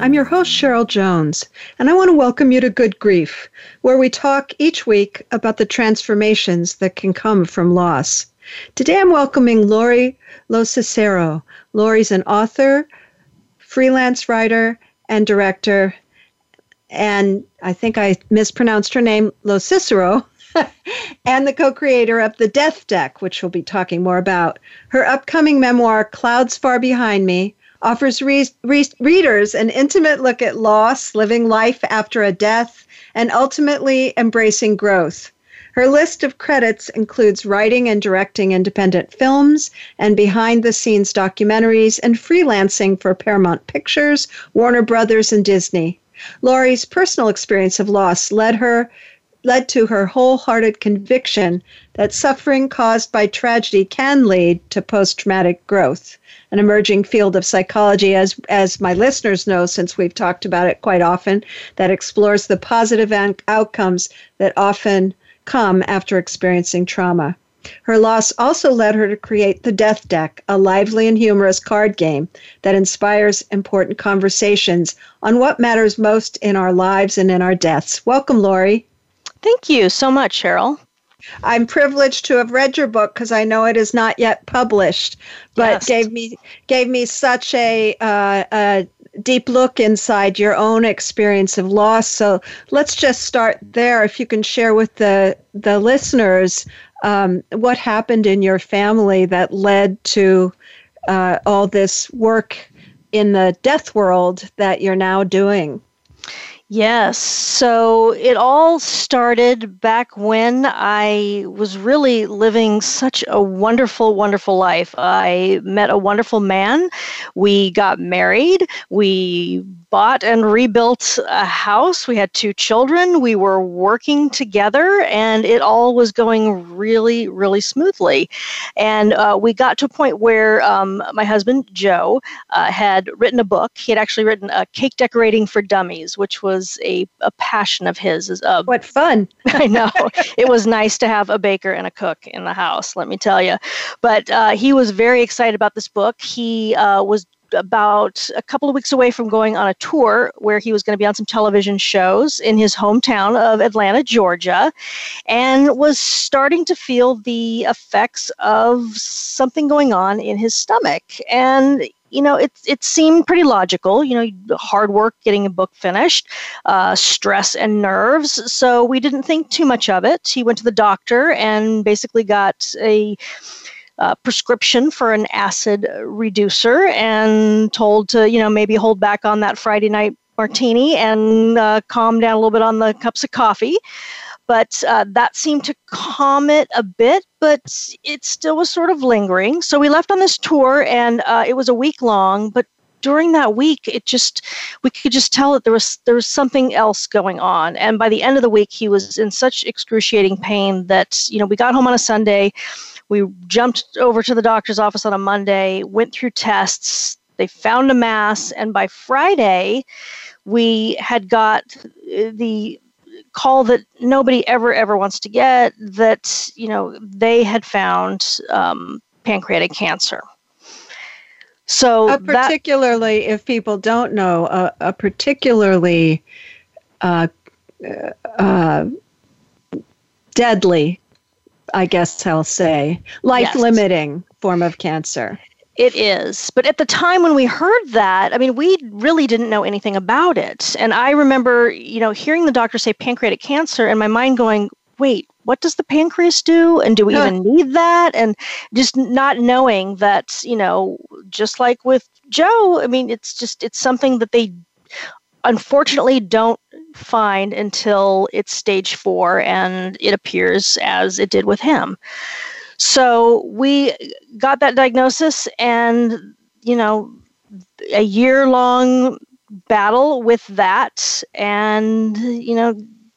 I'm your host, Cheryl Jones, and I want to welcome you to Good Grief, where we talk each week about the transformations that can come from loss. Today I'm welcoming Lori Lo Lori's an author, freelance writer, and director, and I think I mispronounced her name, LoCicero. and the co creator of The Death Deck, which we'll be talking more about. Her upcoming memoir, Clouds Far Behind Me, offers re- re- readers an intimate look at loss, living life after a death, and ultimately embracing growth. Her list of credits includes writing and directing independent films and behind the scenes documentaries and freelancing for Paramount Pictures, Warner Brothers, and Disney. Lori's personal experience of loss led her led to her wholehearted conviction that suffering caused by tragedy can lead to post-traumatic growth an emerging field of psychology, as, as my listeners know, since we've talked about it quite often, that explores the positive outcomes that often come after experiencing trauma. Her loss also led her to create the Death Deck, a lively and humorous card game that inspires important conversations on what matters most in our lives and in our deaths. Welcome, Lori. Thank you so much, Cheryl. I'm privileged to have read your book because I know it is not yet published, but yes. gave me gave me such a, uh, a deep look inside your own experience of loss. So let's just start there. If you can share with the the listeners um, what happened in your family that led to uh, all this work in the death world that you're now doing. Yes. So it all started back when I was really living such a wonderful, wonderful life. I met a wonderful man. We got married. We bought and rebuilt a house. We had two children. We were working together, and it all was going really, really smoothly. And uh, we got to a point where um, my husband, Joe, uh, had written a book. He had actually written a Cake Decorating for Dummies, which was a, a passion of his. Uh, what fun! I know. It was nice to have a baker and a cook in the house, let me tell you. But uh, he was very excited about this book. He uh, was about a couple of weeks away from going on a tour where he was going to be on some television shows in his hometown of Atlanta, Georgia, and was starting to feel the effects of something going on in his stomach. And you know, it, it seemed pretty logical, you know, hard work getting a book finished, uh, stress and nerves. So we didn't think too much of it. He went to the doctor and basically got a uh, prescription for an acid reducer and told to, you know, maybe hold back on that Friday night martini and uh, calm down a little bit on the cups of coffee. But uh, that seemed to calm it a bit, but it still was sort of lingering. So we left on this tour, and uh, it was a week long. But during that week it just we could just tell that there was there was something else going on and by the end of the week he was in such excruciating pain that you know we got home on a sunday we jumped over to the doctor's office on a Monday, went through tests. They found a mass, and by Friday, we had got the call that nobody ever ever wants to get that you know they had found um, pancreatic cancer. So a particularly, that, if people don't know, a, a particularly uh, uh, deadly I guess I'll say, life limiting yes. form of cancer. It is. But at the time when we heard that, I mean, we really didn't know anything about it. And I remember, you know, hearing the doctor say pancreatic cancer and my mind going, wait, what does the pancreas do? And do we even need that? And just not knowing that, you know, just like with Joe, I mean, it's just, it's something that they unfortunately don't find until it's stage four and it appears as it did with him. So we got that diagnosis, and you know, a year long battle with that, and you know,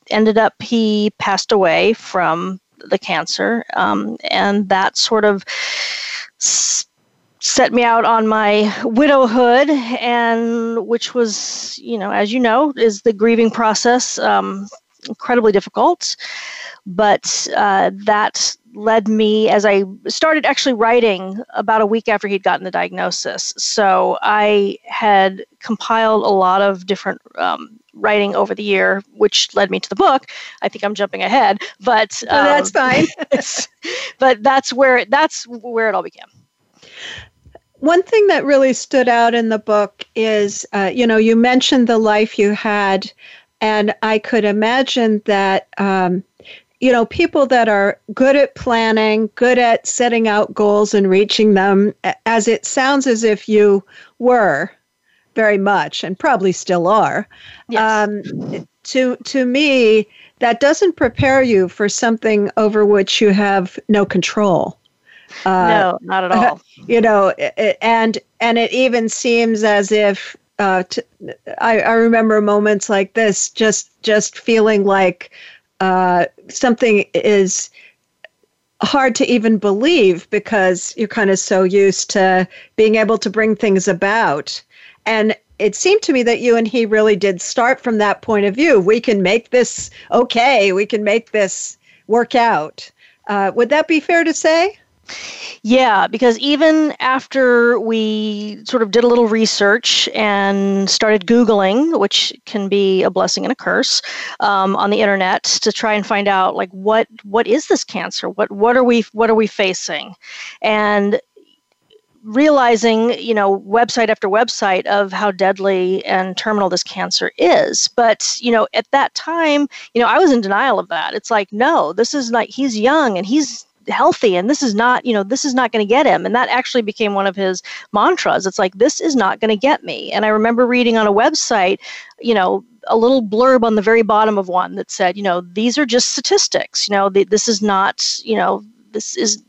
ended up he passed away from the cancer, um, and that sort of. Set me out on my widowhood and which was you know as you know is the grieving process um, incredibly difficult but uh, that led me as I started actually writing about a week after he'd gotten the diagnosis. So I had compiled a lot of different um, writing over the year, which led me to the book. I think I'm jumping ahead, but um, that's fine. but that's where that's where it all began. One thing that really stood out in the book is, uh, you know, you mentioned the life you had, and I could imagine that. Um, you know, people that are good at planning, good at setting out goals and reaching them, as it sounds as if you were very much and probably still are. Yes. Um, to to me, that doesn't prepare you for something over which you have no control. Uh, no, not at all. You know, and and it even seems as if uh, t- I, I remember moments like this, just just feeling like uh, something is hard to even believe because you're kind of so used to being able to bring things about. And it seemed to me that you and he really did start from that point of view. We can make this okay, we can make this work out. Uh, would that be fair to say? Yeah, because even after we sort of did a little research and started Googling, which can be a blessing and a curse, um, on the internet to try and find out like what what is this cancer? What what are we what are we facing? And realizing, you know, website after website of how deadly and terminal this cancer is. But, you know, at that time, you know, I was in denial of that. It's like, no, this is like he's young and he's healthy and this is not you know this is not going to get him. And that actually became one of his mantras. It's like this is not going to get me. And i remember reading on a website you know a little blurb on the very bottom of one that said you know these are just statistics. You know the, this is not you know this is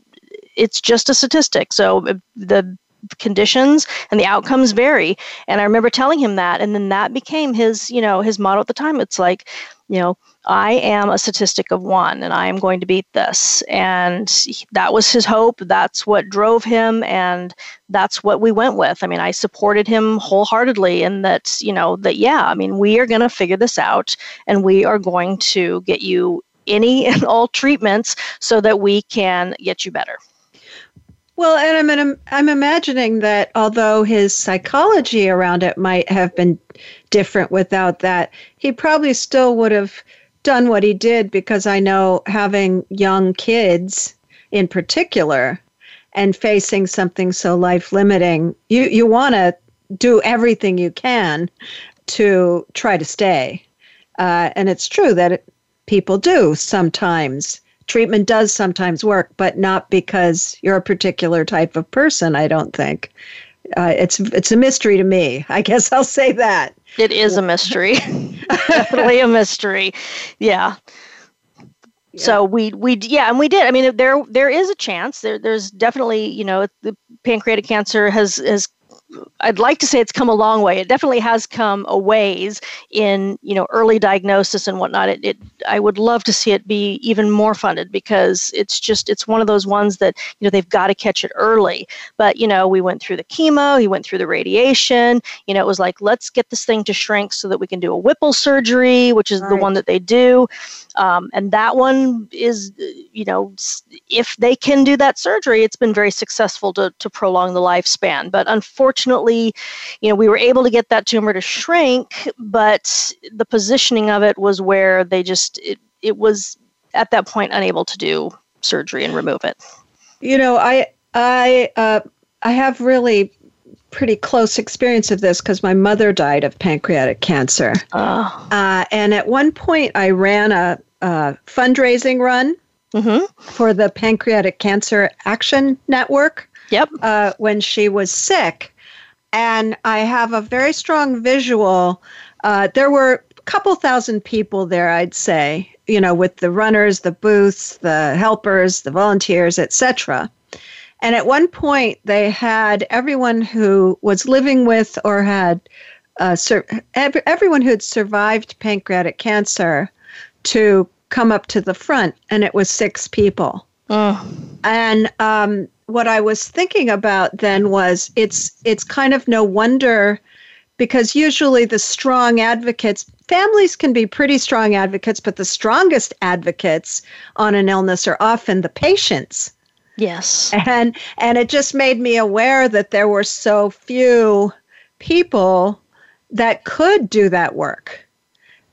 it's just a statistic. So uh, the conditions and the outcomes vary. And i remember telling him that and then that became his you know his motto at the time. It's like you know I am a statistic of one and I am going to beat this. And that was his hope. That's what drove him. And that's what we went with. I mean, I supported him wholeheartedly in that, you know, that, yeah, I mean, we are going to figure this out and we are going to get you any and all treatments so that we can get you better. Well, and I'm I'm imagining that although his psychology around it might have been different without that, he probably still would have done what he did because I know having young kids in particular and facing something so life limiting, you, you want to do everything you can to try to stay. Uh, and it's true that it, people do sometimes. Treatment does sometimes work, but not because you're a particular type of person, I don't think. Uh, it's it's a mystery to me. I guess I'll say that. It is a mystery. Definitely a mystery. Yeah. yeah. So we we yeah, and we did. I mean, there there is a chance. There there's definitely you know the pancreatic cancer has has I'd like to say it's come a long way. It definitely has come a ways in you know early diagnosis and whatnot. It, it I would love to see it be even more funded because it's just it's one of those ones that you know they've got to catch it early. But you know we went through the chemo, he went through the radiation. You know it was like let's get this thing to shrink so that we can do a Whipple surgery, which is right. the one that they do, um, and that one is you know if they can do that surgery, it's been very successful to to prolong the lifespan. But unfortunately fortunately, you know, we were able to get that tumor to shrink, but the positioning of it was where they just it, it was at that point unable to do surgery and remove it. You know, I I uh, I have really pretty close experience of this because my mother died of pancreatic cancer. Oh. Uh, and at one point, I ran a, a fundraising run mm-hmm. for the Pancreatic Cancer Action Network. Yep. Uh, when she was sick, and I have a very strong visual. Uh, there were a couple thousand people there, I'd say, you know, with the runners, the booths, the helpers, the volunteers, etc. And at one point, they had everyone who was living with or had uh, sur- everyone who had survived pancreatic cancer to come up to the front, and it was six people. Oh. And um, what I was thinking about then was it's it's kind of no wonder because usually the strong advocates families can be pretty strong advocates but the strongest advocates on an illness are often the patients. Yes. And and it just made me aware that there were so few people that could do that work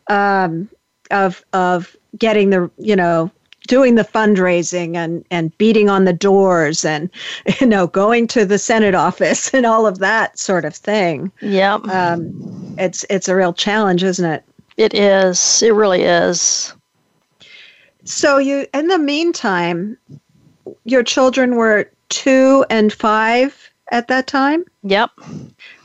um, of of getting the you know doing the fundraising and and beating on the doors and you know going to the senate office and all of that sort of thing. Yeah um, it's it's a real challenge isn't it? It is. It really is. So you in the meantime your children were two and five at that time? Yep.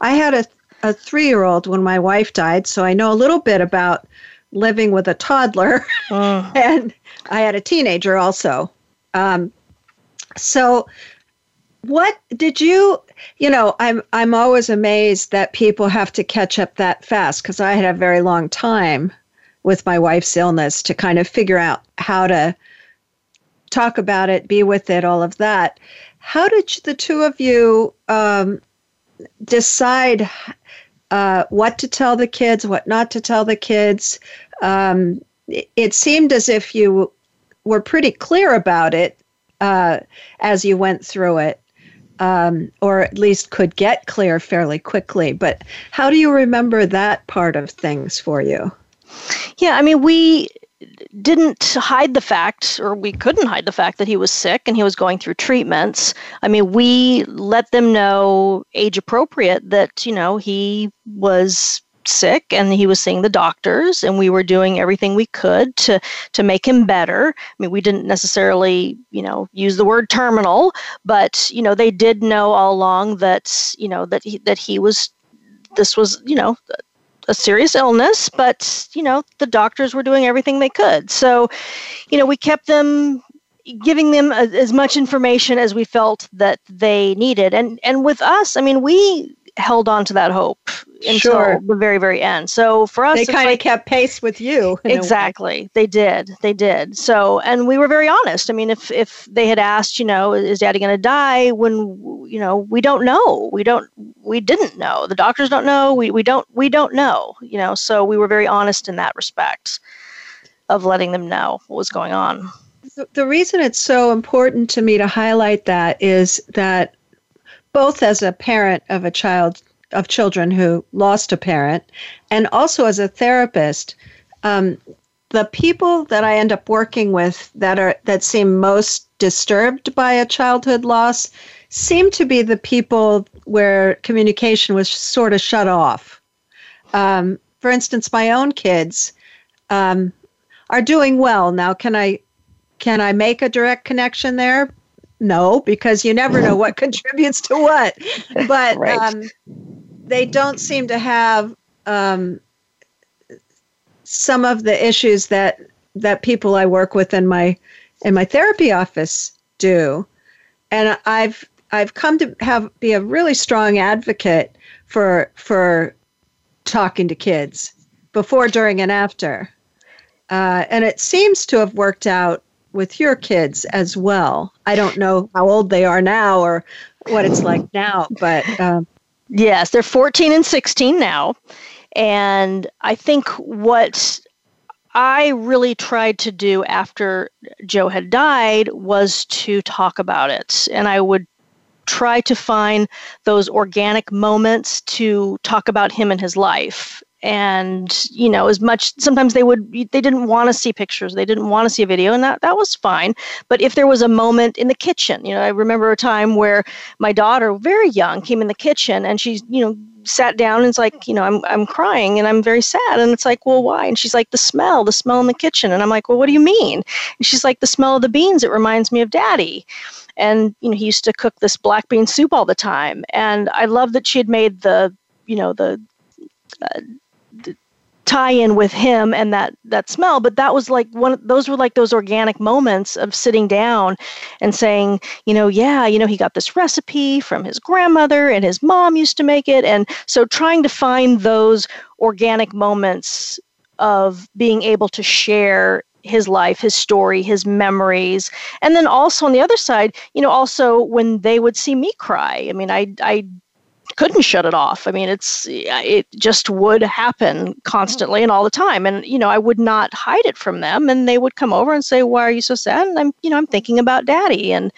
I had a, a three-year-old when my wife died so i know a little bit about living with a toddler uh. and I had a teenager also. Um, so what did you you know i'm i'm always amazed that people have to catch up that fast because i had a very long time with my wife's illness to kind of figure out how to talk about it be with it all of that how did the two of you um, decide uh, what to tell the kids what not to tell the kids um, it seemed as if you were pretty clear about it uh, as you went through it, um, or at least could get clear fairly quickly. But how do you remember that part of things for you? Yeah, I mean, we didn't hide the fact, or we couldn't hide the fact that he was sick and he was going through treatments. I mean, we let them know age appropriate that, you know, he was sick and he was seeing the doctors and we were doing everything we could to to make him better i mean we didn't necessarily you know use the word terminal but you know they did know all along that you know that he, that he was this was you know a serious illness but you know the doctors were doing everything they could. So you know we kept them giving them a, as much information as we felt that they needed. And and with us i mean we held on to that hope until sure. the very very end. So for us they kind of like, kept pace with you exactly. They did. They did. So and we were very honest. I mean if if they had asked you know is daddy going to die? when you know we don't know. We don't we didn't know. The doctors don't know. We, we don't we don't know you know? So we were very honest in that respect of letting them know what was going on. The reason it's so important to me to highlight that is that both as a parent of a child of children who lost a parent and also as a therapist. Um, the people that i end up working with that are that seem most disturbed by a childhood loss seem to be the people where communication was sort of shut off. Um, for instance my own kids um, are doing well. Now can i can i make a direct connection there no, because you never know what contributes to what. But right. um, they don't seem to have um, some of the issues that that people I work with in my in my therapy office do, and I've I've come to have be a really strong advocate for for talking to kids before, during, and after, uh, and it seems to have worked out with your kids as well. I don't know how old they are now or what it's like now, but um, yes, they're 14 and 16 now. And I think what I really tried to do after Joe had died was to talk about it. And I would try to find those organic moments to talk about him and his life and you know as much sometimes they would they didn't want to see pictures they didn't want to see a video and that that was fine. But if there was a moment in the kitchen you know i remember a time where my daughter very young came in the kitchen and she you know sat down and it's like you know i'm i'm crying and i'm very sad and it's like well why? And she's like the smell the smell in the kitchen. And i'm like well what do you mean? And she's like the smell of the beans it reminds me of daddy. And you know he used to cook this black bean soup all the time. And i love that she had made the you know the uh, tie in with him and that that smell but that was like one those were like those organic moments of sitting down and saying you know yeah you know he got this recipe from his grandmother and his mom used to make it and so trying to find those organic moments of being able to share his life, his story, his memories. And then also on the other side, you know, also when they would see me cry. I mean, I I couldn't shut it off. I mean, it's it just would happen constantly and all the time, and you know, I would not hide it from them, and they would come over and say, "Why are you so sad?" And I'm, you know, I'm thinking about Daddy, and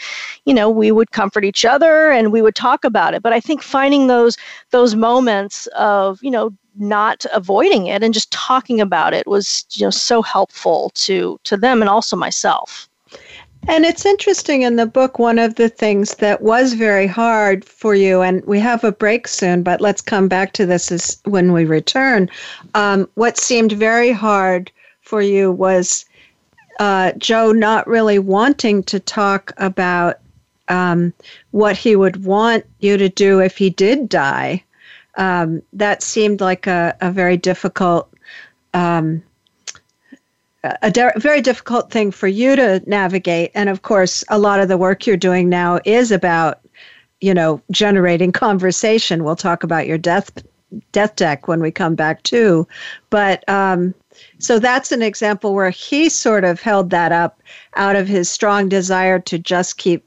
you know, we would comfort each other and we would talk about it. But I think finding those those moments of you know not avoiding it and just talking about it was you know so helpful to to them and also myself. And it's interesting in the book, one of the things that was very hard for you, and we have a break soon, but let's come back to this as when we return. Um, what seemed very hard for you was uh, Joe not really wanting to talk about um, what he would want you to do if he did die. Um, that seemed like a, a very difficult um, a de- very difficult thing for you to navigate. And of course, a lot of the work you're doing now is about, you know, generating conversation. We'll talk about your death death deck when we come back too. But um, so that's an example where he sort of held that up out of his strong desire to just keep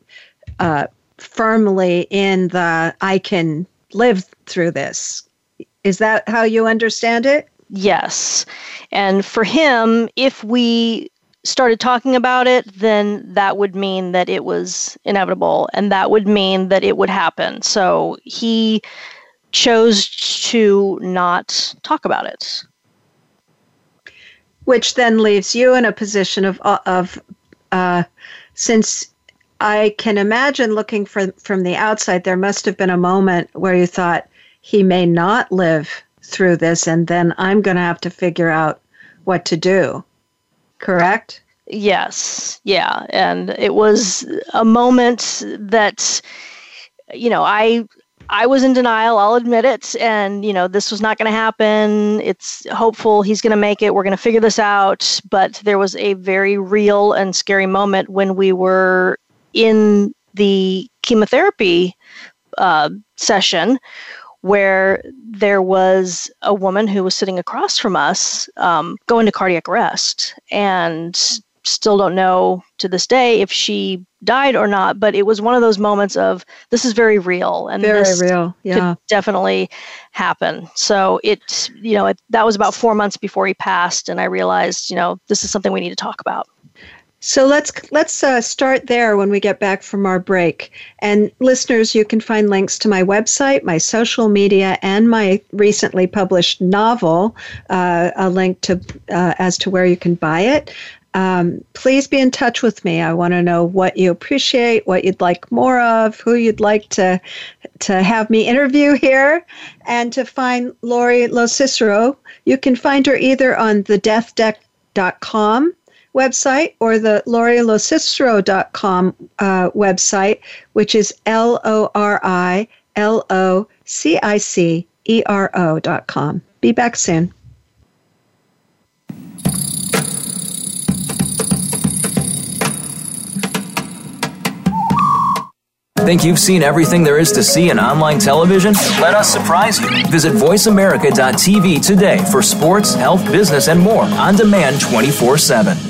uh, firmly in the I can live through this. Is that how you understand it? Yes. And for him, if we started talking about it, then that would mean that it was inevitable and that would mean that it would happen. So he chose to not talk about it. Which then leaves you in a position of, of uh, since I can imagine looking for, from the outside, there must have been a moment where you thought he may not live through this, and then I'm going to have to figure out what to do. Correct? Yes. Yeah. And it was a moment that, you know, I I was in denial, I'll admit it. And, you know, this was not going to happen. It's hopeful he's going to make it. We're going to figure this out. But there was a very real and scary moment when we were in the chemotherapy uh, session where there was a woman who was sitting across from us um, go into cardiac arrest. And still don't know to this day if she died or not but it was one of those moments of this is very real and very this real yeah. could definitely happen. So it you know it, that was about four months before he passed and i realized you know this is something we need to talk about so let's let's uh, start there when we get back from our break. And listeners, you can find links to my website, my social media, and my recently published novel. Uh, a link to uh, as to where you can buy it. Um, please be in touch with me. I want to know what you appreciate, what you'd like more of, who you'd like to to have me interview here, and to find Lori LoCicero. You can find her either on thedeathdeck.com website or the lorilocicero.com uh, website, which is L O R I L O C I C E R O.com. Be back soon. Think you've seen everything there is to see in online television? Let us surprise you. Visit VoiceAmerica.tv today for sports, health, business, and more on demand 24 7.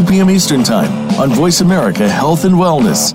2 p.m. Eastern Time on Voice America Health and Wellness.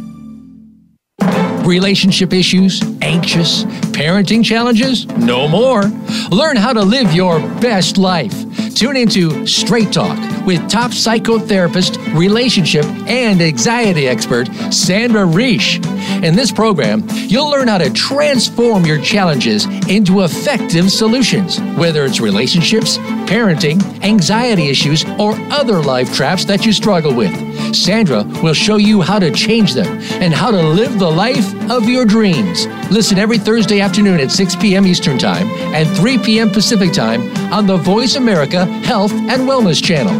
relationship issues, anxious, parenting challenges? No more. Learn how to live your best life. Tune into Straight Talk with top psychotherapist, relationship, and anxiety expert Sandra Reish. In this program, you'll learn how to transform your challenges into effective solutions, whether it's relationships, parenting, anxiety issues, or other life traps that you struggle with. Sandra will show you how to change them and how to live the life of your dreams. Listen every Thursday afternoon at 6 p.m. Eastern Time and 3 p.m. Pacific Time on the Voice America Health and Wellness Channel.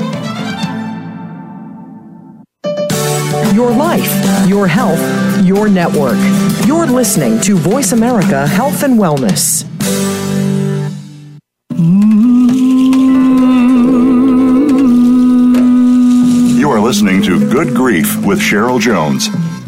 Your life, your health, your network. You're listening to Voice America Health and Wellness. You are listening to Good Grief with Cheryl Jones.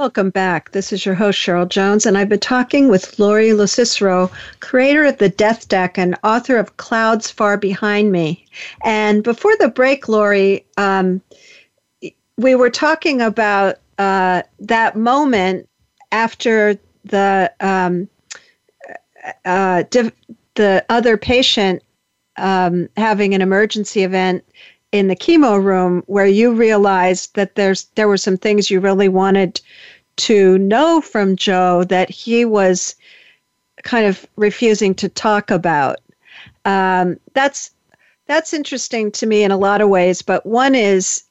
Welcome back. This is your host, Cheryl Jones, and I've been talking with Lori LoCicero, creator of the Death Deck and author of Clouds Far Behind Me. And before the break, Lori, um, we were talking about uh, that moment after the um, uh, div- the other patient um, having an emergency event in the chemo room where you realized that there's there were some things you really wanted to know from Joe that he was kind of refusing to talk about. Um, that's that's interesting to me in a lot of ways, but one is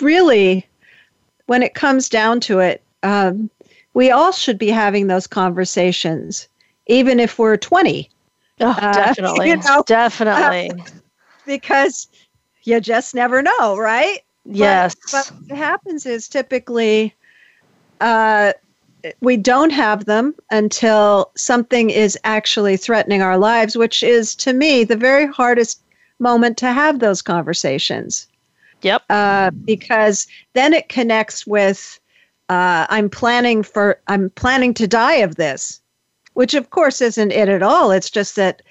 really when it comes down to it, um, we all should be having those conversations, even if we're 20. Oh, definitely. Uh, you know, definitely. Uh, because you just never know, right? Yes. But, but what happens is typically uh, we don't have them until something is actually threatening our lives, which is to me the very hardest moment to have those conversations. Yep. Uh, because then it connects with uh, I'm planning for I'm planning to die of this, which of course isn't it at all. It's just that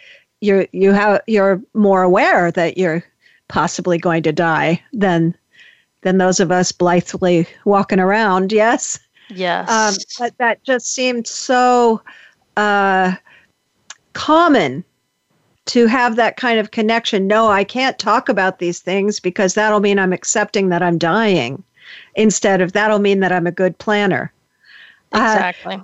you you have you're more aware that you're possibly going to die than than those of us blithely walking around. Yes. Yes. Um, but that just seemed so uh, common to have that kind of connection. No, I can't talk about these things because that'll mean I'm accepting that I'm dying instead of that'll mean that I'm a good planner. Uh, exactly. Uh,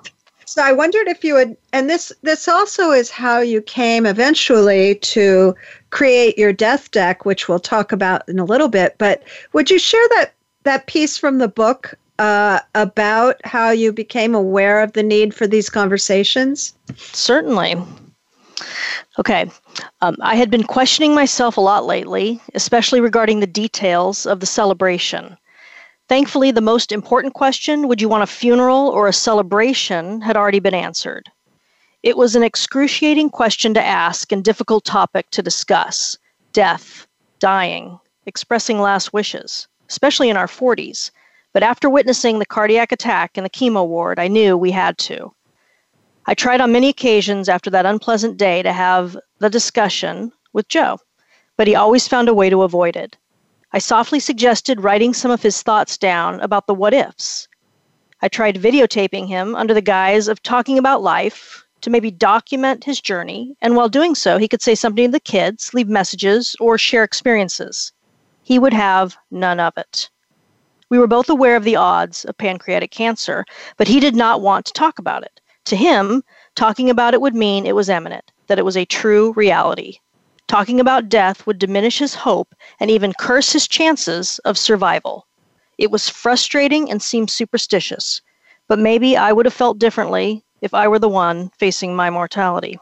so I wondered if you would, and this this also is how you came eventually to create your death deck, which we'll talk about in a little bit. But would you share that that piece from the book uh, about how you became aware of the need for these conversations? Certainly. Okay. Um, I had been questioning myself a lot lately, especially regarding the details of the celebration. Thankfully, the most important question would you want a funeral or a celebration had already been answered. It was an excruciating question to ask and difficult topic to discuss death, dying, expressing last wishes, especially in our 40s. But after witnessing the cardiac attack in the chemo ward, I knew we had to. I tried on many occasions after that unpleasant day to have the discussion with Joe, but he always found a way to avoid it. I softly suggested writing some of his thoughts down about the what ifs. I tried videotaping him under the guise of talking about life to maybe document his journey, and while doing so, he could say something to the kids, leave messages, or share experiences. He would have none of it. We were both aware of the odds of pancreatic cancer, but he did not want to talk about it. To him, talking about it would mean it was imminent, that it was a true reality. Talking about death would diminish his hope and even curse his chances of survival. It was frustrating and seemed superstitious, but maybe I would have felt differently if I were the one facing my mortality.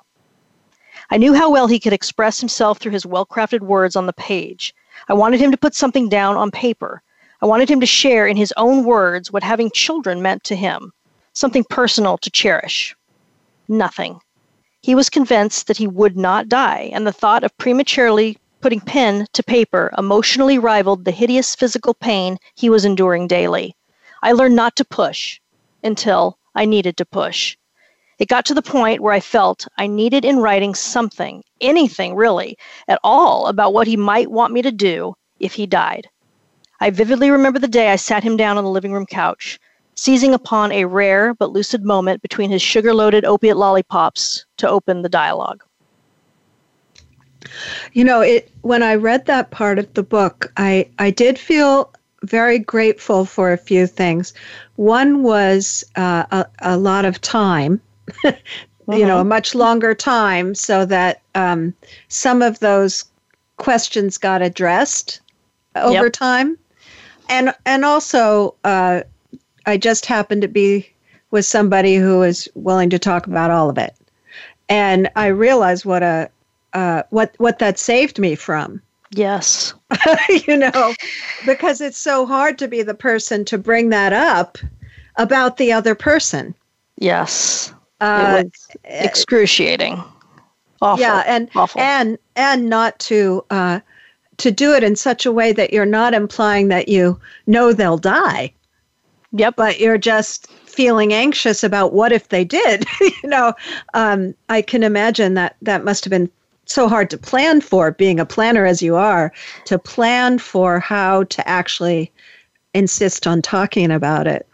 I knew how well he could express himself through his well crafted words on the page. I wanted him to put something down on paper. I wanted him to share in his own words what having children meant to him, something personal to cherish. Nothing. He was convinced that he would not die, and the thought of prematurely putting pen to paper emotionally rivaled the hideous physical pain he was enduring daily. I learned not to push until I needed to push. It got to the point where I felt I needed in writing something, anything really, at all about what he might want me to do if he died. I vividly remember the day I sat him down on the living room couch, seizing upon a rare but lucid moment between his sugar loaded opiate lollipops to open the dialogue. You know, it when I read that part of the book, I, I did feel very grateful for a few things. One was uh, a, a lot of time, you know, a mm-hmm. much longer time, so that um, some of those questions got addressed over yep. time, and and also uh, I just happened to be with somebody who was willing to talk about all of it, and I realized what a uh, what what that saved me from. Yes, you know, because it's so hard to be the person to bring that up about the other person. Yes, uh, it was excruciating. Awful. Yeah, and Awful. and and not to uh, to do it in such a way that you're not implying that you know they'll die. Yep. But you're just feeling anxious about what if they did. you know, um, I can imagine that that must have been so hard to plan for, being a planner as you are, to plan for how to actually insist on talking about it.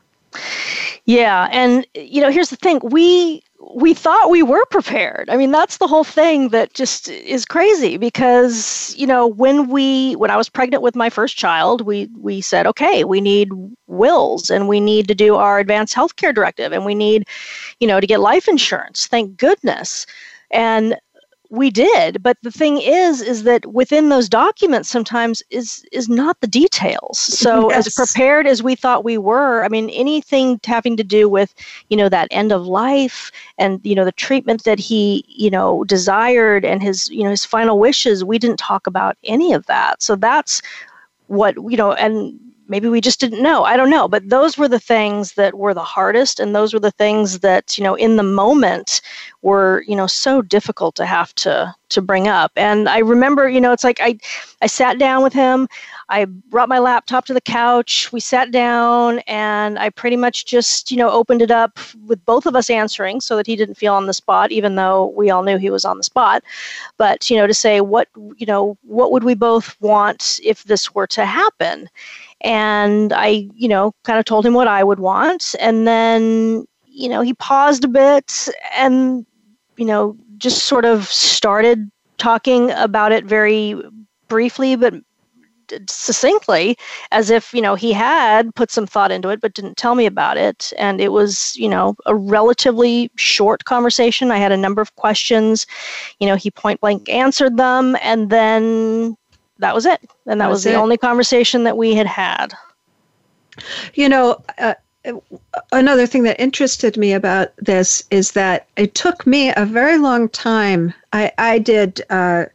Yeah, and you know, here's the thing: we we thought we were prepared. I mean, that's the whole thing that just is crazy because, you know, when we when I was pregnant with my first child, we we said, okay, we need wills and we need to do our advanced healthcare directive and we need, you know, to get life insurance. Thank goodness. And we did but the thing is is that within those documents sometimes is is not the details so yes. as prepared as we thought we were i mean anything having to do with you know that end of life and you know the treatment that he you know desired and his you know his final wishes we didn't talk about any of that so that's what you know and maybe we just didn't know. I don't know. But those were the things that were the hardest and those were the things that you know in the moment were you know so difficult to have to to bring up. And i remember you know it's like i i sat down with him. I brought my laptop to the couch. We sat down and i pretty much just you know opened it up with both of us answering so that he didn't feel on the spot even though we all knew he was on the spot. But you know to say what you know what would we both want if this were to happen and I, you know, kind of told him what I would want. And then, you know, he paused a bit and, you know, just sort of started talking about it very briefly, but succinctly as if you know he had put some thought into it but didn't tell me about it. And it was you know a relatively short conversation. I had a number of questions. You know he point blank answered them. And then that was it. And that, was, was the only conversation that we had had. You know, uh, another thing that interested me about this is that it took me a very long time. I, I did uh,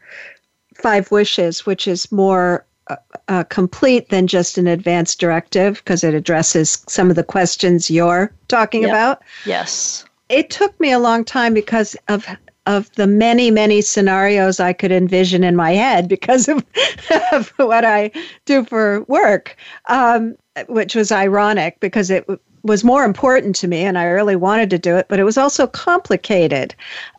Five Wishes, which is more uh, uh complete than just an advance directive because it addresses some of the questions you're talking yep. about. Yes. It took me a long time because of of the many, many scenarios I could envision in my head because of, of what I do for work, um, which was ironic because it w- was more important to me and I really wanted to do it, but it was also complicated.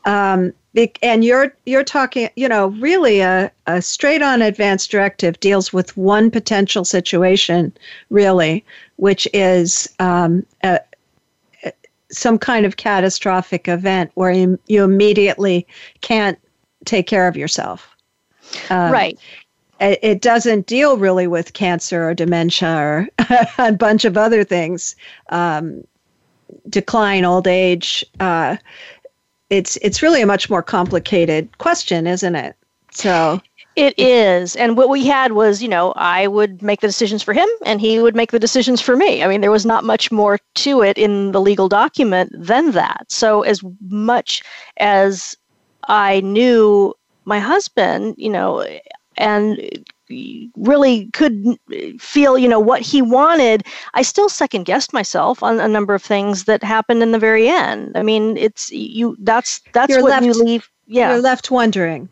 Um, and you're you're talking, you know, really a, a straight on advance directive deals with one potential situation, really, which is um, a, some kind of catastrophic event where you, you immediately can't take care of yourself. Um, right. It, it doesn't deal really with cancer or dementia or a bunch of other things, um, decline, old age. Uh, it's it's really a much more complicated question, isn't it? So it is. And what we had was, you know, I would make the decisions for him and he would make the decisions for me. I mean, there was not much more to it in the legal document than that. So, as much as I knew my husband, you know, and really could feel you know what he wanted i still second guessed myself on a number of things that happened in the very end i mean it's you that's that's you're what left, you leave yeah you're left wondering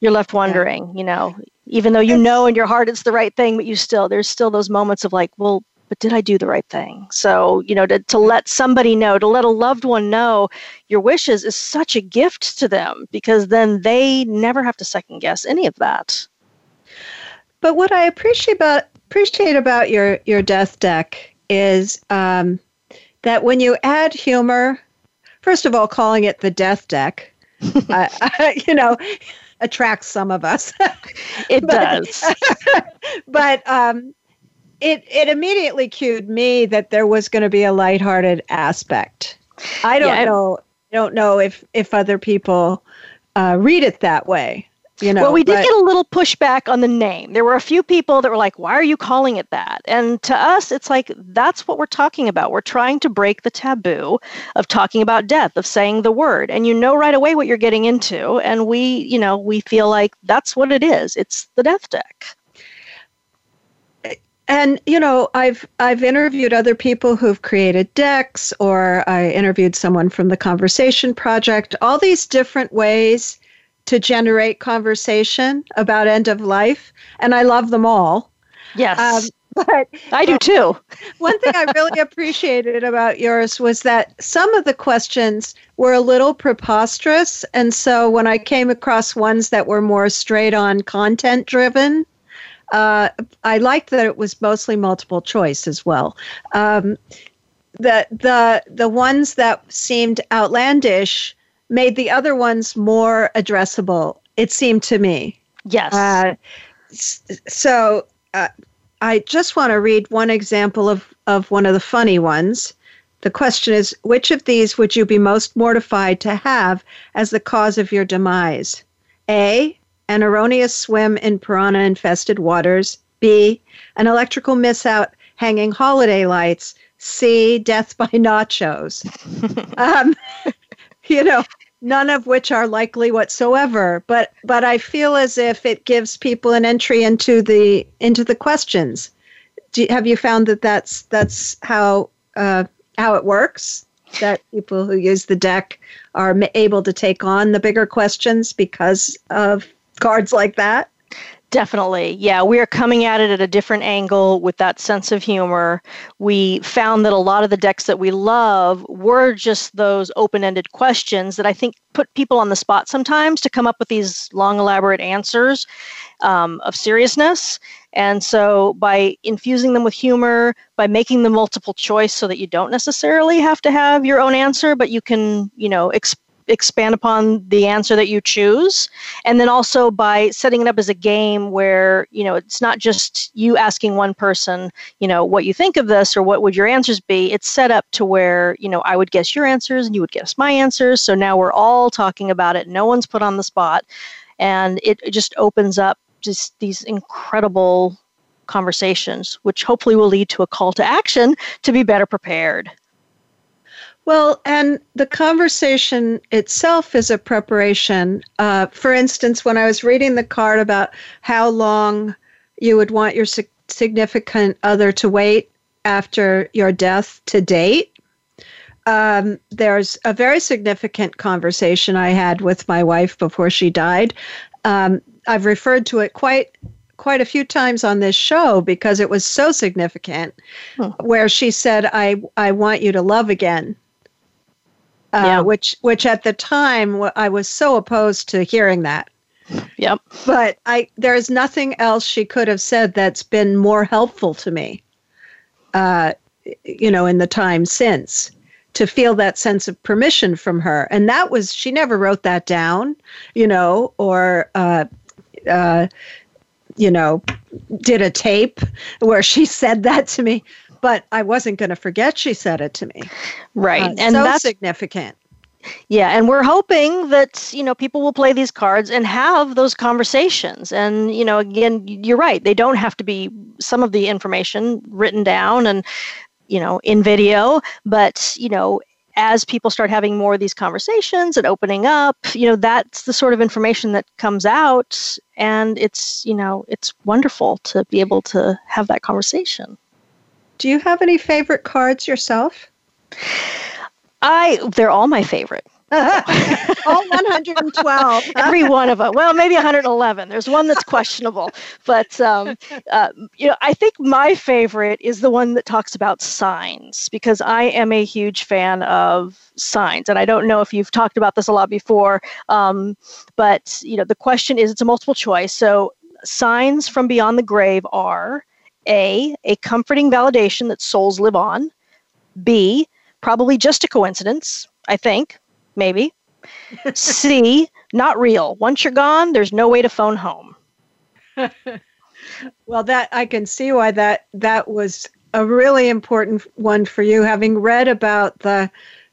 you're left wondering you know even though you know in your heart it's the right thing but you still there's still those moments of like well but did I do the right thing? So, you know, to, to let somebody know, to let a loved one know your wishes is such a gift to them because then they never have to second guess any of that. But what I appreciate about appreciate about your your death deck is um, that when you add humor, first of all, calling it the death deck, uh, you know, attracts some of us. it but, does. but um, it it immediately cued me that there was going to be a lighthearted aspect. I don't yeah, know. I don't know if if other people uh, read it that way. You know, well, we did but, get a little pushback on the name. There were a few people that were like, "Why are you calling it that?" And to us, it's like that's what we're talking about. We're trying to break the taboo of talking about death, of saying the word, and you know right away what you're getting into. And we, you know, we feel like that's what it is. It's the death deck. And you know, I've I've interviewed other people who've created decks, or I interviewed someone from the Conversation Project. All these different ways to generate conversation about end of life, and I love them all. Yes. Um, but I do too. one thing I really appreciated about yours was that some of the questions were a little preposterous. And so when I came across ones that were more straight on content driven, uh, I liked that it was mostly multiple choice as well. Um, the the the ones that seemed outlandish made the other ones more addressable, it seemed to me. Yes. Uh, so uh, I just want to read one example of, of one of the funny ones. The question is Which of these would you be most mortified to have as the cause of your demise? A. An erroneous swim in piranha infested waters. B. An electrical miss out hanging holiday lights. C. Death by nachos. um, you know, none of which are likely whatsoever but but i feel as if it gives people an entry into the into the questions. Do, have you found that that's that's how uh, how it works? That people who use the deck are able to take on the bigger questions because of cards like that Definitely. Yeah, we are coming at it at a different angle with that sense of humor. We found that a lot of the decks that we love were just those open ended questions that I think put people on the spot sometimes to come up with these long, elaborate answers um, of seriousness. And so by infusing them with humor, by making them multiple choice so that you don't necessarily have to have your own answer, but you can, you know, expand upon the answer that you choose and then also by setting it up as a game where you know it's not just you asking one person you know what you think of this or what would your answers be. It's set up to where you know i would guess your answers and you would guess my answers. So now we're all talking about it. No one's put on the spot. And it just opens up just these incredible conversations which hopefully will lead to a call to action to be better prepared well, and the conversation itself is a preparation. Uh, for instance, when I was reading the card about how long you would want your significant other to wait after your death to date, um, there's a very significant conversation I had with my wife before she died. Um, I've referred to it quite quite a few times on this show because it was so significant. Where she said, "I I want you to love again." Uh, yeah. which which at the time I was so opposed to hearing that. Yep. But I there's nothing else she could have said that's been more helpful to me. Uh, you know, in the time since to feel that sense of permission from her, and that was she never wrote that down, you know, or uh, uh, you know, did a tape where she said that to me but I wasn't going to forget she said it to me. Right. Uh, and so that's significant. Yeah, and we're hoping that you know people will play these cards and have those conversations. And you know, again, you're right; they don't have to be some of the information written down and you know in video, but you know. As people start having more of these conversations and opening up, you know, that's the sort of information that comes out. And it's, you know, it's wonderful to be able to have that conversation. Do you have any favorite cards yourself? I they're all my favorite. all 112. Every one of them. Well, maybe 111. There's one that's questionable, but um, uh, you know, I think my favorite is the one that talks about signs because I am a huge fan of signs, and I don't know if you've talked about this a lot before, um, but you know, the question is it's a multiple choice. So signs from beyond the grave are a a comforting validation that souls live on. B Probably just a coincidence, I think, maybe. C, not real. Once you're gone, there's no way to phone home. well, that I can see why that that was a really important one for you having read about the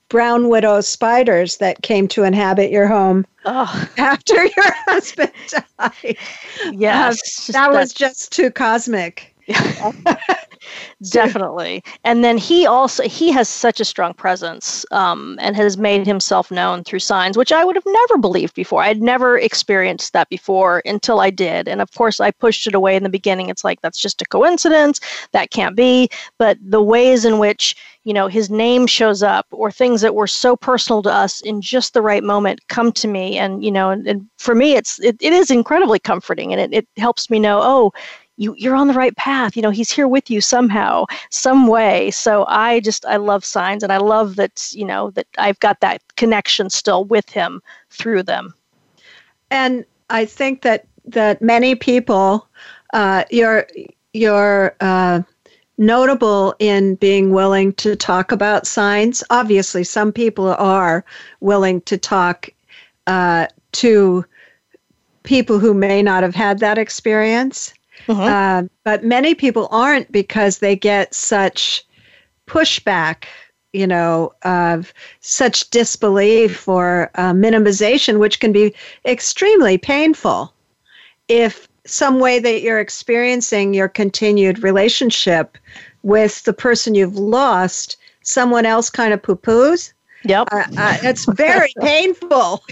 brown widow spiders that came to inhabit your home oh. after your husband died. Yes. Uh, that was just too cosmic. definitely. And then he also he has such a strong presence um, and has made himself known through signs which i would have never believed before. I had never experienced that before until i did. And of course i pushed it away in the beginning. It's like that's just a coincidence. That can't be. But the ways in which you know his name shows up or things that were so personal to us in just the right moment come to me. And you know and, and for me it's it, it is incredibly comforting. And it, it helps me know oh you you're on the right path. You know he's here with you somehow some way. So i just i love signs and i love that you know that i've got that connection still with him through them. And i think that that many people uh, you're you're uh, notable in being willing to talk about signs. Obviously some people are willing to talk uh, to people who may not have had that experience Mm-hmm. Uh, but many people aren't because they get such pushback, you know, of such disbelief or uh, minimization, which can be extremely painful if some way that you're experiencing your continued relationship with the person you've lost, someone else kind of poo poos. Yep. Uh, uh, it's very painful.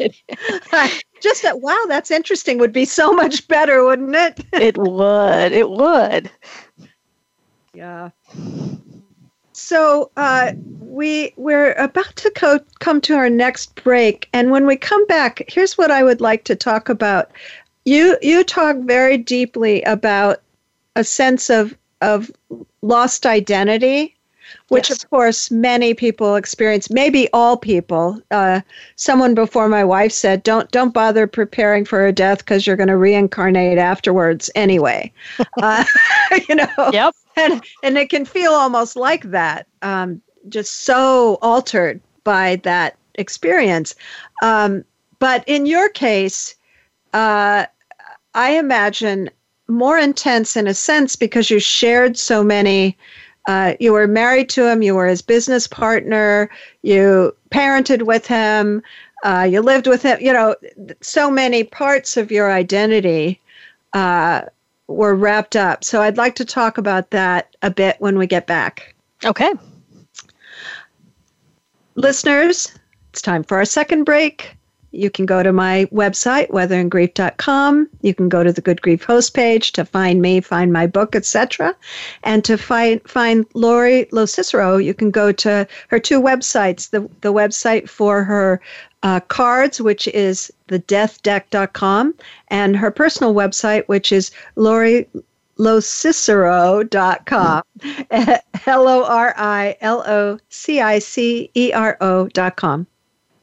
Just that, wow, that's interesting would be so much better, wouldn't it? it would. It would. Yeah. So uh, we we're about to co- come to our next break, and when we come back, here's what I would like to talk about. You you talk very deeply about a sense of of lost identity which yes. of course many people experience maybe all people. Uh, someone before my wife said don't don't bother preparing for a death because you're going to reincarnate afterwards anyway. Uh, you know? Yep. And and it can feel almost like that um, just so altered by that experience. Um, but in your case uh, i imagine more intense in a sense because you shared so many uh, you were married to him, you were his business partner, you parented with him, uh, you lived with him. You know, so many parts of your identity uh, were wrapped up. So I'd like to talk about that a bit when we get back. Okay. Listeners, it's time for our second break you can go to my website, weatheringgrief.com. You can go to the Good Grief host page to find me, find my book, etc. And to find find Lori LoCicero, you can go to her two websites. The the website for her uh, cards, which is thedeathdeck.com, and her personal website, which is Lori locicero.com. L O R I L O C I C E R O.com.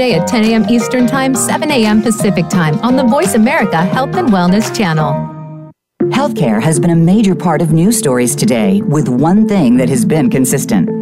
at 10 a.m. Eastern Time, 7 a.m. Pacific Time on the Voice America Health and Wellness channel. Healthcare has been a major part of news stories today, with one thing that has been consistent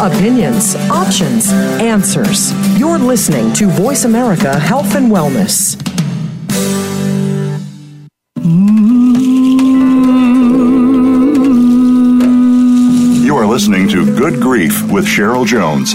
Opinions, options, answers. You're listening to Voice America Health and Wellness. You are listening to Good Grief with Cheryl Jones.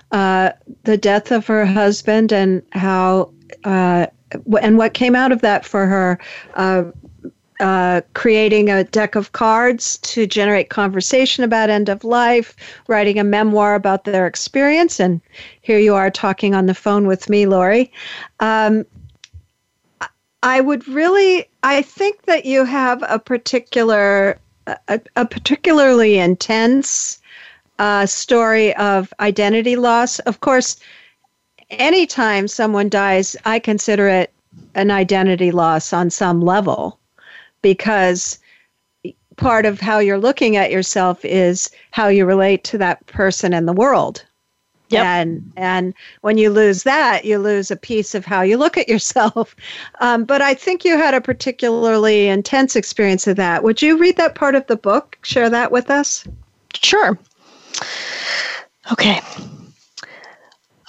uh, the death of her husband and how uh, and what came out of that for her. Uh, uh, creating a deck of cards to generate conversation about end of life, writing a memoir about their experience, and here you are talking on the phone with me, Lori. Um, I would really, I think that you have a particular, a, a particularly intense uh, story of identity loss. Of course, anytime someone dies, I consider it an identity loss on some level because part of how you're looking at yourself is how you relate to that person in the world. Yep. And and when you lose that, you lose a piece of how you look at yourself. Um, but I think you had a particularly intense experience of that. Would you read that part of the book? Share that with us. Sure. Okay.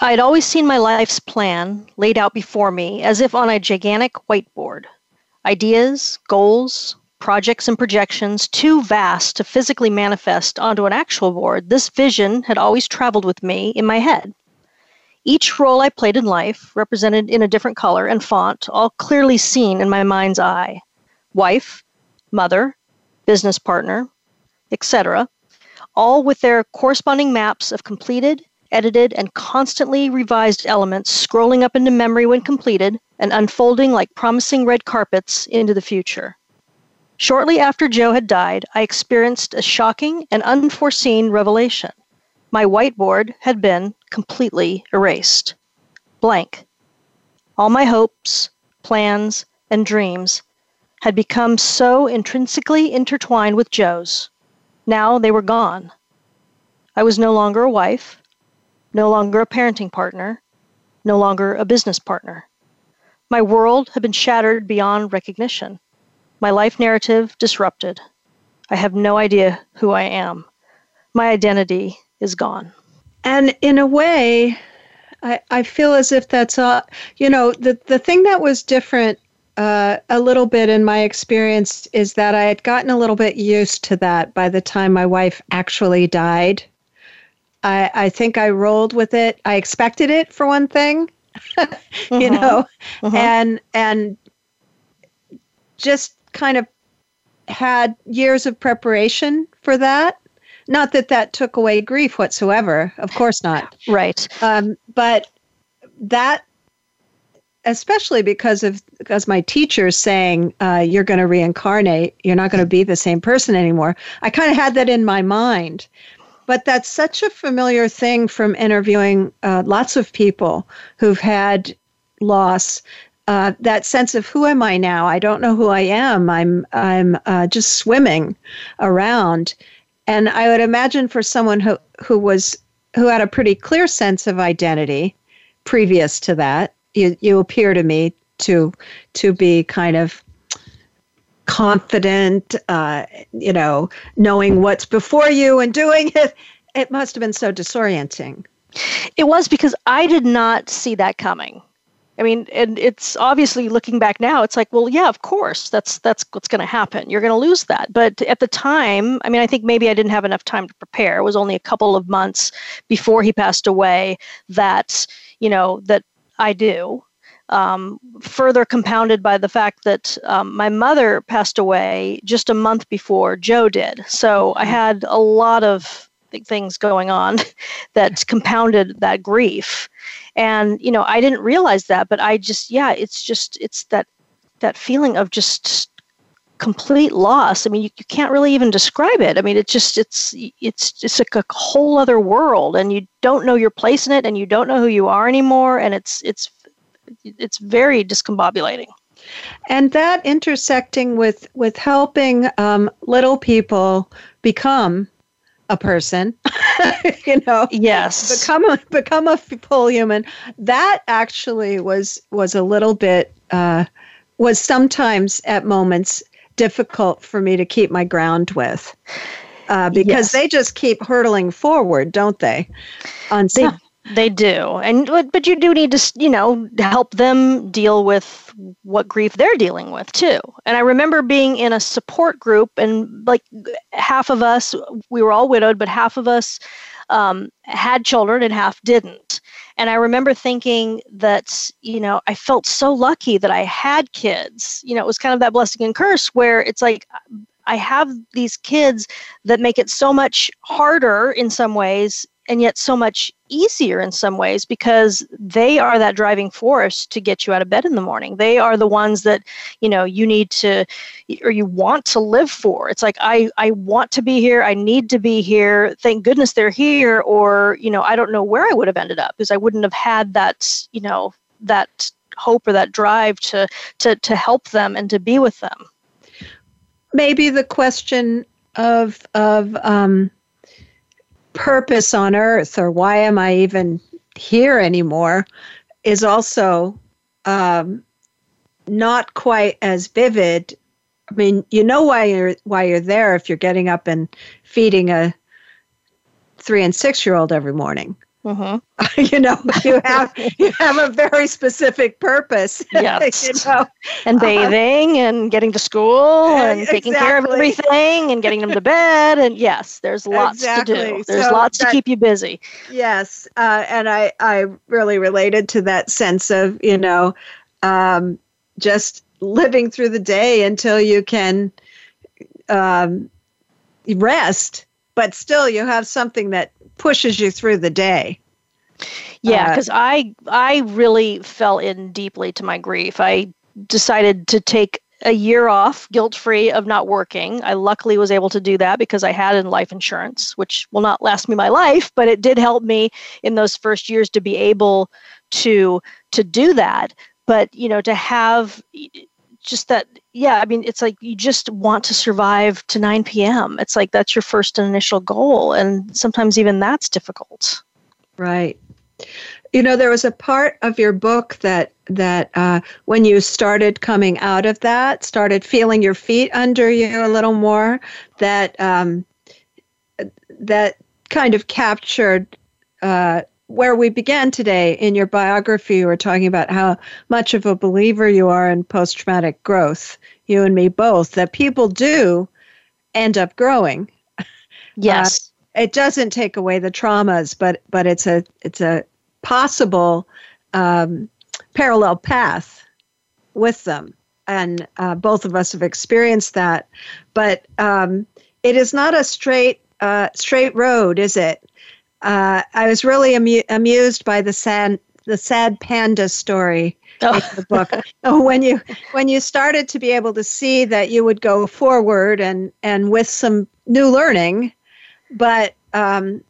I had always seen my life's plan laid out before me as if on a gigantic whiteboard. Ideas, goals, projects, and projections too vast to physically manifest onto an actual board, this vision had always traveled with me in my head. Each role I played in life, represented in a different color and font, all clearly seen in my mind's eye wife, mother, business partner, etc., all with their corresponding maps of completed, edited, and constantly revised elements scrolling up into memory when completed and unfolding like promising red carpets into the future. Shortly after Joe had died, I experienced a shocking and unforeseen revelation. My whiteboard had been completely erased. Blank. All my hopes, plans, and dreams had become so intrinsically intertwined with Joe's now they were gone. I was no longer a wife, no longer a parenting partner, no longer a business partner. My world had been shattered beyond recognition. My life narrative disrupted. I have no idea who I am. My identity is gone. And in a way, I, I feel as if that's all, you know, the, the thing that was different uh, a little bit in my experience is that I had gotten a little bit used to that by the time my wife actually died. I, I think I rolled with it. I expected it for one thing, you mm-hmm. know, mm-hmm. and and just kind of had years of preparation for that. Not that that took away grief whatsoever, of course not. Right. Um, but that, especially because of because my teacher's saying uh, you're going to reincarnate, you're not going to be the same person anymore. I kind of had that in my mind, but that's such a familiar thing from interviewing uh, lots of people who've had loss uh, that sense of who am I now? I don't know who I am. I'm I'm uh, just swimming around, and I would imagine for someone who who was who had a pretty clear sense of identity previous to that, you you appear to me to to be kind of confident, uh, you know, knowing what's before you and doing it. It must have been so disorienting. It was because I did not see that coming. I mean, and it's obviously looking back now, it's like, well, yeah, of course, that's that's what's going to happen. You're going to lose that. But at the time, I mean, I think maybe I didn't have enough time to prepare. It was only a couple of months before he passed away that you know that I do. Um, further compounded by the fact that um, my mother passed away just a month before Joe did. So I had a lot of things going on that compounded that grief and you know i didn't realize that but i just yeah it's just it's that that feeling of just complete loss. I mean you, you can't really even describe it. I mean it just it's it's just like a whole other world and you don't know your place in it and you don't know who you are anymore and it's it's it's very discombobulating. And that intersecting with with helping um, little people become a person you know yes. become a become a full human that actually was was a little bit uh, was sometimes at moments difficult for me to keep my ground with uh, because yes. they just keep hurtling forward don't they on some, they do, and but you do need to, you know, help them deal with what grief they're dealing with too. And I remember being in a support group, and like half of us, we were all widowed, but half of us um, had children and half didn't. And I remember thinking that, you know, I felt so lucky that I had kids. You know, it was kind of that blessing and curse where it's like I have these kids that make it so much harder in some ways and yet so much easier in some ways because they are that driving force to get you out of bed in the morning. They are the ones that, you know, you need to or you want to live for. It's like I I want to be here, I need to be here. Thank goodness they're here or, you know, I don't know where I would have ended up because I wouldn't have had that, you know, that hope or that drive to to to help them and to be with them. Maybe the question of of um purpose on earth or why am I even here anymore is also um, not quite as vivid. I mean, you know why you're why you're there if you're getting up and feeding a three and six year old every morning. Mm-hmm. you know, you have you have a very specific purpose. Yes. you know? And uh-huh. bathing uh, and getting to school and exactly. taking care of everything and getting them to bed. And yes, there's lots exactly. to do. There's so lots that, to keep you busy. Yes. Uh, and I, I really related to that sense of, you know, um, just living through the day until you can um, rest, but still you have something that pushes you through the day. Yeah, because uh, I I really fell in deeply to my grief. I decided to take a year off, guilt free of not working. I luckily was able to do that because I had in life insurance, which will not last me my life, but it did help me in those first years to be able to to do that. But you know, to have just that yeah i mean it's like you just want to survive to 9 p.m it's like that's your first initial goal and sometimes even that's difficult. Right. You know there was a part of your book that that uh, when you started coming out of that started feeling your feet under you a little more that um, that kind of captured uh, where we began today in your biography, you were talking about how much of a believer you are in post traumatic growth, you and me both, that people do end up growing. Yes. Uh, it doesn't take away the traumas, but but it's a it's a possible um, parallel path with them. and uh, both of us have experienced that. But um, it is not a straight uh, straight road, is it? Uh, I was really amu- amused by the sad the sad panda story oh. in the book. when you when you started to be able to see that you would go forward and and with some new learning, but um,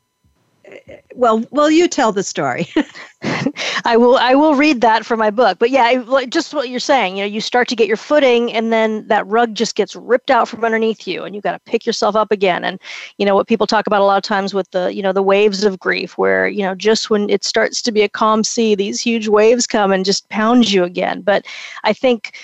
well, well, you tell the story. I will. I will read that for my book. But yeah, just what you're saying. You know, you start to get your footing, and then that rug just gets ripped out from underneath you, and you got to pick yourself up again. And you know what people talk about a lot of times with the you know the waves of grief, where you know just when it starts to be a calm sea, these huge waves come and just pound you again. But I think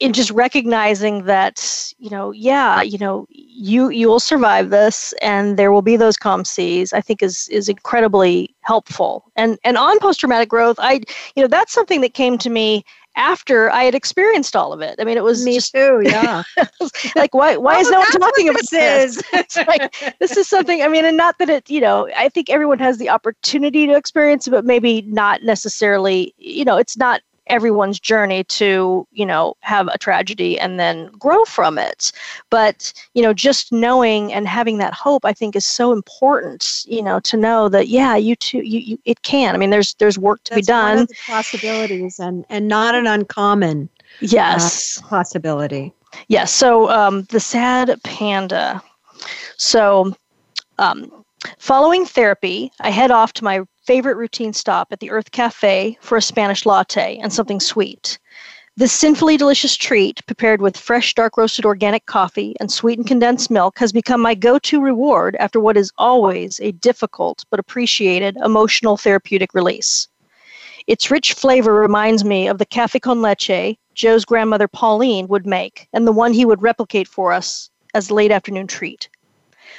in just recognizing that you know yeah you know you you'll survive this and there will be those calm seas i think is is incredibly helpful and and on post traumatic growth i you know that's something that came to me after I had experienced all of it. I mean, it was me just, too. Yeah. like, why? Why oh, is no one talking about this? this? like, this is something. I mean, and not that it. You know, I think everyone has the opportunity to experience it, but maybe not necessarily. You know, it's not everyone's journey to you know have a tragedy and then grow from it. But you know just knowing and having that hope i think is so important you know to know that yeah you too you, you it can. I mean there's there's work to That's be done one of the possibilities and and not an uncommon uh, yes. uh, possibility. Yes. So um, the sad panda. So um, following therapy i head off to my favorite routine stop at the Earth Cafe for a Spanish latte and something sweet. This sinfully delicious treat, prepared with fresh dark roasted organic coffee and sweetened condensed milk, has become my go to reward after what is always a difficult but appreciated emotional therapeutic release. Its rich flavor reminds me of the cafe con leche Joe's grandmother Pauline would make and the one he would replicate for us as late afternoon treat.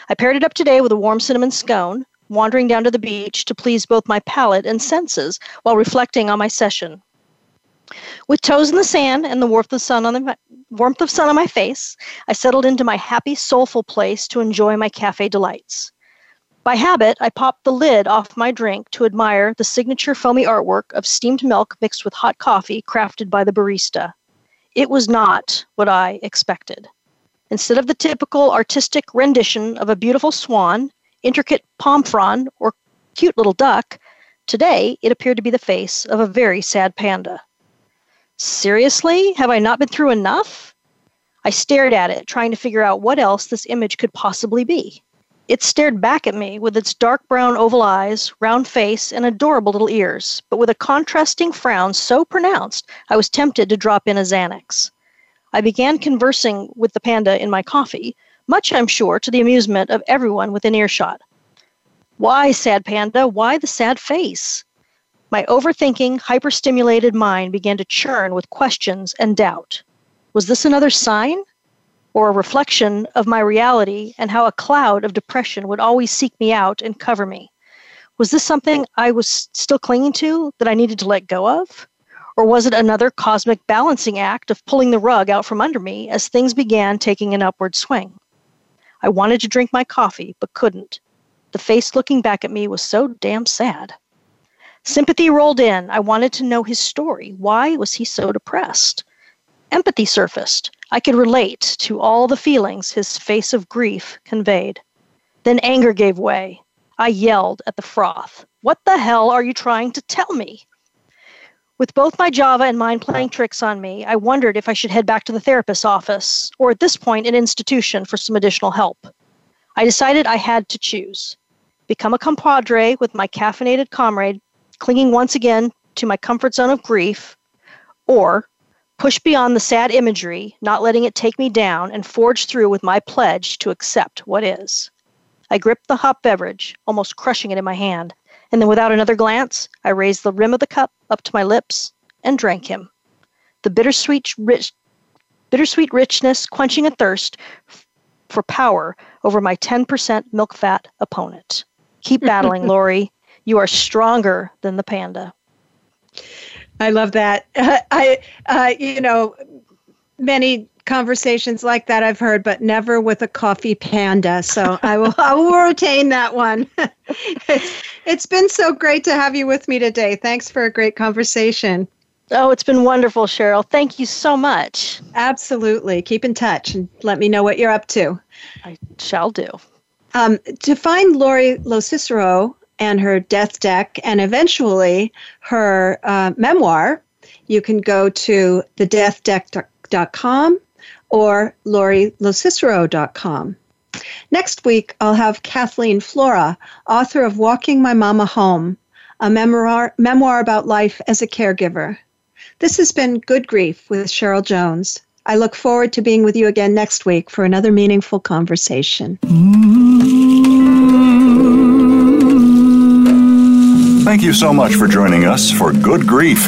I paired it up today with a warm cinnamon scone, wandering down to the beach to please both my palate and senses while reflecting on my session. With toes in the sand and the warmth of sun on the warmth of sun on my face, I settled into my happy, soulful place to enjoy my cafe delights. By habit, I popped the lid off my drink to admire the signature foamy artwork of steamed milk mixed with hot coffee crafted by the barista. It was not what I expected. Instead of the typical artistic rendition of a beautiful swan, intricate palm frond or cute little duck, today it appeared to be the face of a very sad panda. Seriously? Have I not been through enough? I stared at it, trying to figure out what else this image could possibly be. It stared back at me with its dark brown oval eyes, round face, and adorable little ears, but with a contrasting frown so pronounced I was tempted to drop in a Xanax. I began conversing with the panda in my coffee, much, I'm sure, to the amusement of everyone within earshot. Why, sad panda? Why the sad face? My overthinking, hyperstimulated mind began to churn with questions and doubt. Was this another sign? Or a reflection of my reality and how a cloud of depression would always seek me out and cover me? Was this something I was still clinging to that I needed to let go of? Or was it another cosmic balancing act of pulling the rug out from under me as things began taking an upward swing? I wanted to drink my coffee, but couldn't. The face looking back at me was so damn sad. Sympathy rolled in. I wanted to know his story. Why was he so depressed? Empathy surfaced. I could relate to all the feelings his face of grief conveyed. Then anger gave way. I yelled at the froth. What the hell are you trying to tell me? With both my Java and mind playing tricks on me, I wondered if I should head back to the therapist's office, or at this point, an institution for some additional help. I decided I had to choose become a compadre with my caffeinated comrade, clinging once again to my comfort zone of grief, or push beyond the sad imagery, not letting it take me down, and forge through with my pledge to accept what is. I gripped the hot beverage, almost crushing it in my hand, and then without another glance, I raised the rim of the cup up to my lips and drank him. The bittersweet rich bittersweet richness quenching a thirst for power over my 10% milk fat opponent. Keep battling, Lori. You are stronger than the panda. I love that. I, uh, you know, many conversations like that I've heard, but never with a coffee panda. So I will I will retain that one. it's, it's been so great to have you with me today. Thanks for a great conversation. Oh, it's been wonderful, Cheryl. Thank you so much. Absolutely. Keep in touch and let me know what you're up to. I shall do. Um, to find Lori LoCicero and her death deck and eventually her uh, memoir, you can go to thedeathdeck.com or lorilocicero.com. Next week, I'll have Kathleen Flora, author of Walking My Mama Home, a memoir, memoir about life as a caregiver. This has been Good Grief with Cheryl Jones. I look forward to being with you again next week for another meaningful conversation. Thank you so much for joining us for Good Grief.